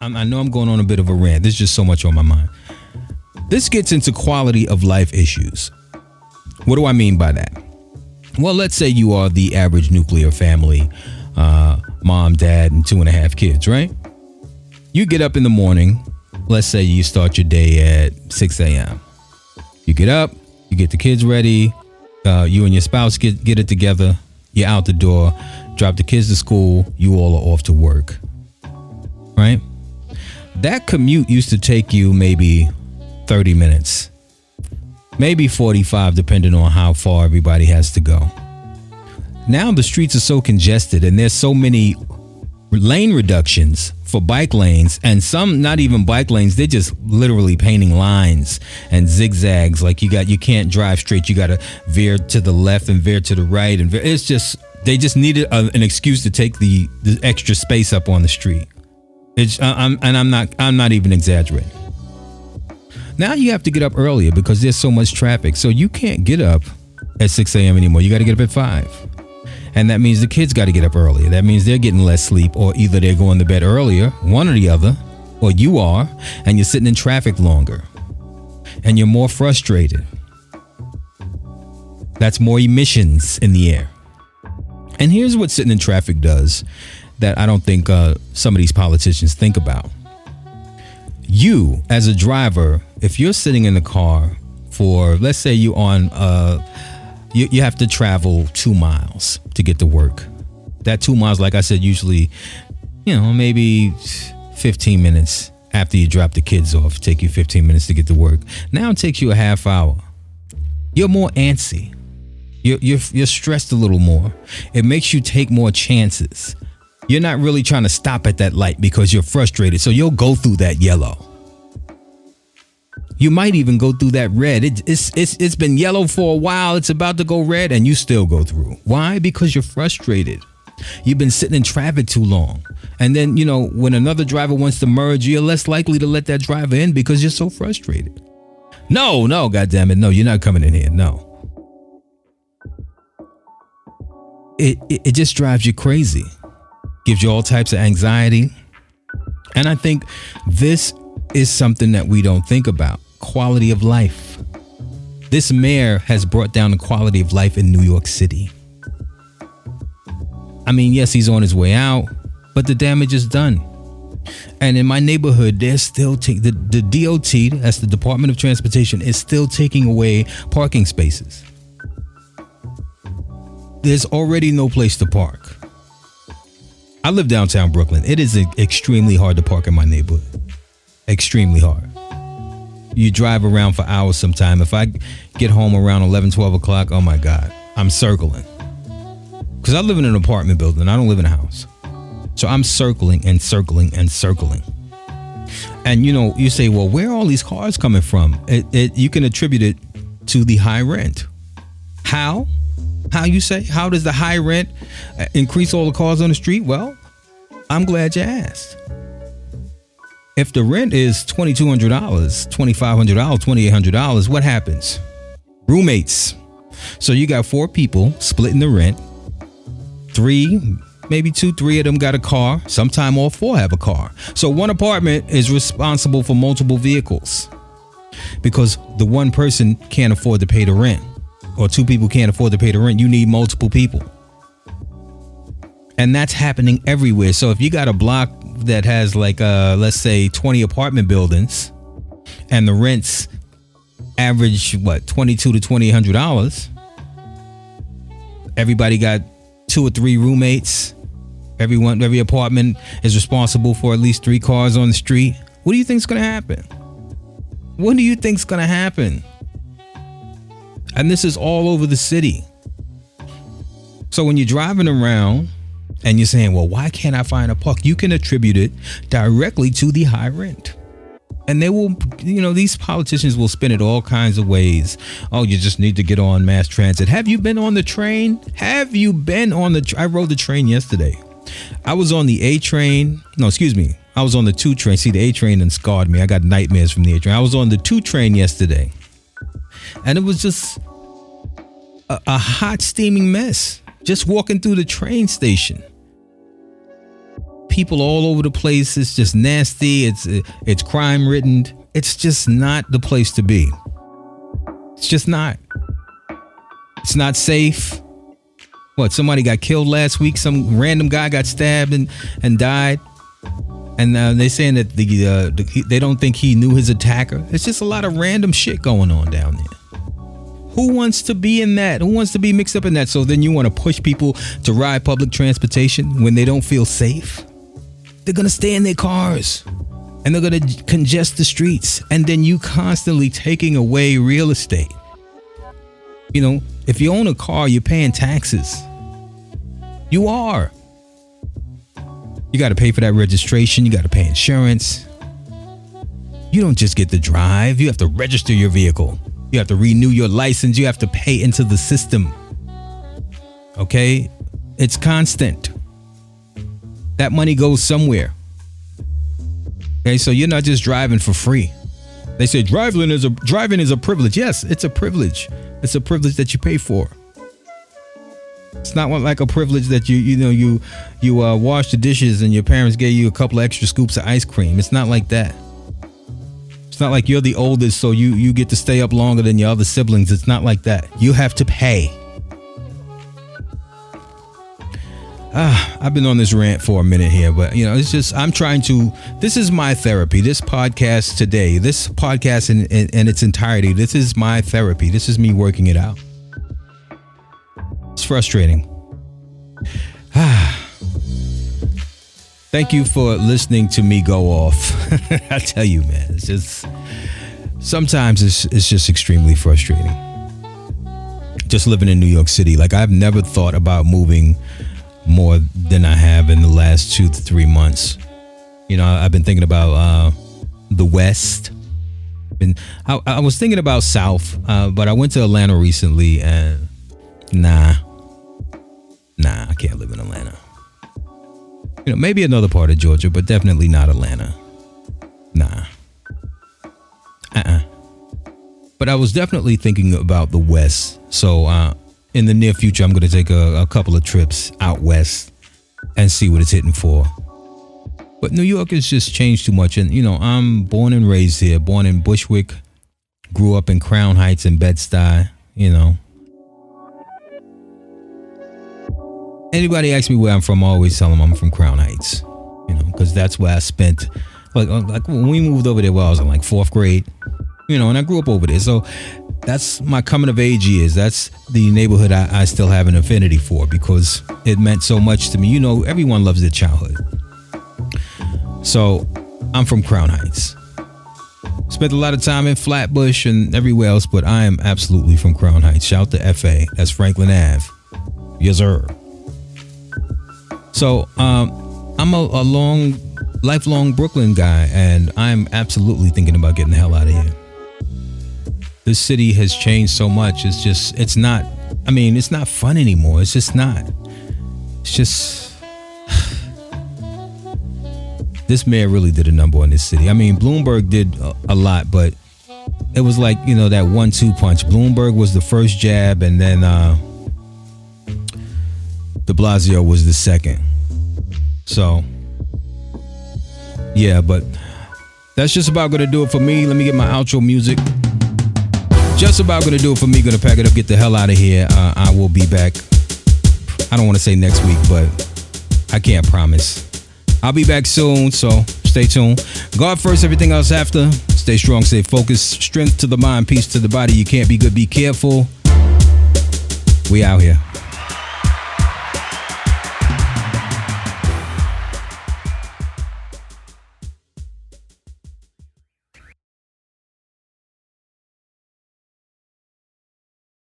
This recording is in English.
I'm, I know I'm going on a bit of a rant. There's just so much on my mind. This gets into quality of life issues. What do I mean by that? Well, let's say you are the average nuclear family uh, mom, dad, and two and a half kids, right? You get up in the morning. Let's say you start your day at 6 a.m. You get up, you get the kids ready, uh, you and your spouse get, get it together, you're out the door, drop the kids to school, you all are off to work, right? That commute used to take you maybe 30 minutes, maybe 45, depending on how far everybody has to go. Now the streets are so congested and there's so many lane reductions for bike lanes and some not even bike lanes they're just literally painting lines and zigzags. Like you got you can't drive straight. You got to veer to the left and veer to the right and veer, it's just they just needed a, an excuse to take the, the extra space up on the street it's uh, I'm, and i'm not i'm not even exaggerating now you have to get up earlier because there's so much traffic so you can't get up at 6 a.m anymore you got to get up at 5 and that means the kids got to get up earlier. That means they're getting less sleep, or either they're going to bed earlier, one or the other, or you are, and you're sitting in traffic longer. And you're more frustrated. That's more emissions in the air. And here's what sitting in traffic does that I don't think uh, some of these politicians think about. You, as a driver, if you're sitting in the car for, let's say you're on uh, you, you have to travel two miles to get to work. That two miles, like I said, usually, you know, maybe 15 minutes after you drop the kids off, take you 15 minutes to get to work. Now it takes you a half hour. You're more antsy. You're, you're, you're stressed a little more. It makes you take more chances. You're not really trying to stop at that light because you're frustrated. So you'll go through that yellow. You might even go through that red. It, it's it's it's been yellow for a while. It's about to go red, and you still go through. Why? Because you're frustrated. You've been sitting in traffic too long. And then, you know, when another driver wants to merge, you're less likely to let that driver in because you're so frustrated. No, no, goddamn it. No, you're not coming in here. No. It, it, it just drives you crazy. Gives you all types of anxiety. And I think this is something that we don't think about quality of life. This mayor has brought down the quality of life in New York City. I mean, yes, he's on his way out, but the damage is done. And in my neighborhood, they're still taking the, the DOT, that's the Department of Transportation, is still taking away parking spaces. There's already no place to park. I live downtown Brooklyn. It is extremely hard to park in my neighborhood. Extremely hard you drive around for hours sometime. If I get home around 11, 12 o'clock, oh my God, I'm circling. Because I live in an apartment building, I don't live in a house. So I'm circling and circling and circling. And you know, you say, well, where are all these cars coming from? It, it, you can attribute it to the high rent. How? How you say? How does the high rent uh, increase all the cars on the street? Well, I'm glad you asked if the rent is $2,200, $2,500, $2,800, what happens? Roommates. So you got four people splitting the rent. Three, maybe two, three of them got a car. Sometime all four have a car. So one apartment is responsible for multiple vehicles because the one person can't afford to pay the rent or two people can't afford to pay the rent. You need multiple people. And that's happening everywhere. So if you got a block that has like uh let's say 20 apartment buildings and the rents average what 22 to 2800 dollars everybody got two or three roommates everyone every apartment is responsible for at least three cars on the street what do you think's gonna happen what do you think's gonna happen and this is all over the city so when you're driving around and you're saying, well, why can't I find a park? You can attribute it directly to the high rent. And they will, you know, these politicians will spin it all kinds of ways. Oh, you just need to get on mass transit. Have you been on the train? Have you been on the? I rode the train yesterday. I was on the A train. No, excuse me. I was on the two train. See, the A train and scarred me. I got nightmares from the A train. I was on the two train yesterday, and it was just a, a hot, steaming mess. Just walking through the train station people all over the place. It's just nasty. It's it's crime ridden. It's just not the place to be. It's just not. It's not safe. What? Somebody got killed last week. Some random guy got stabbed and and died. And uh, they're saying that the, uh, the they don't think he knew his attacker. It's just a lot of random shit going on down there. Who wants to be in that? Who wants to be mixed up in that? So then you want to push people to ride public transportation when they don't feel safe? They're to stay in their cars and they're to congest the streets. And then you constantly taking away real estate. You know, if you own a car, you're paying taxes. You are. You got to pay for that registration, you got to pay insurance. You don't just get to drive, you have to register your vehicle. You have to renew your license. You have to pay into the system. Okay? It's constant. That money goes somewhere. Okay, so you're not just driving for free. They say driving is a driving is a privilege. Yes, it's a privilege. It's a privilege that you pay for. It's not like a privilege that you you know you you uh, wash the dishes and your parents gave you a couple extra scoops of ice cream. It's not like that. It's not like you're the oldest, so you you get to stay up longer than your other siblings. It's not like that. You have to pay. Ah, I've been on this rant for a minute here, but you know, it's just I'm trying to. This is my therapy. This podcast today, this podcast in, in, in its entirety, this is my therapy. This is me working it out. Frustrating. Ah. Thank you for listening to me go off. I tell you, man, it's just sometimes it's it's just extremely frustrating. Just living in New York City, like I've never thought about moving more than I have in the last two to three months. You know, I've been thinking about uh, the West. Been, I, I, was thinking about South, uh, but I went to Atlanta recently, and nah, can't live in Atlanta you know, maybe another part of Georgia, but definitely not Atlanta. Nah. Uh-uh. But I was definitely thinking about the West. So uh, in the near future, I'm going to take a, a couple of trips out west and see what it's hitting for. But New York has just changed too much. And, you know, I'm born and raised here, born in Bushwick, grew up in Crown Heights and Bed-Stuy, you know. Anybody asks me where I'm from, I always tell them I'm from Crown Heights. You know, because that's where I spent. Like, uh, like when we moved over there, well, I was in like fourth grade. You know, and I grew up over there, so that's my coming of age years. That's the neighborhood I, I still have an affinity for because it meant so much to me. You know, everyone loves their childhood. So, I'm from Crown Heights. Spent a lot of time in Flatbush and everywhere else, but I am absolutely from Crown Heights. Shout to FA. That's Franklin Ave. Yes, sir. So um, I'm a, a long, lifelong Brooklyn guy, and I'm absolutely thinking about getting the hell out of here. This city has changed so much. It's just, it's not. I mean, it's not fun anymore. It's just not. It's just. this mayor really did a number on this city. I mean, Bloomberg did a, a lot, but it was like you know that one-two punch. Bloomberg was the first jab, and then uh, De Blasio was the second. So, yeah, but that's just about gonna do it for me. Let me get my outro music. Just about gonna do it for me. Gonna pack it up, get the hell out of here. Uh, I will be back. I don't want to say next week, but I can't promise. I'll be back soon, so stay tuned. God first, everything else after. Stay strong, stay focused. Strength to the mind, peace to the body. You can't be good, be careful. We out here.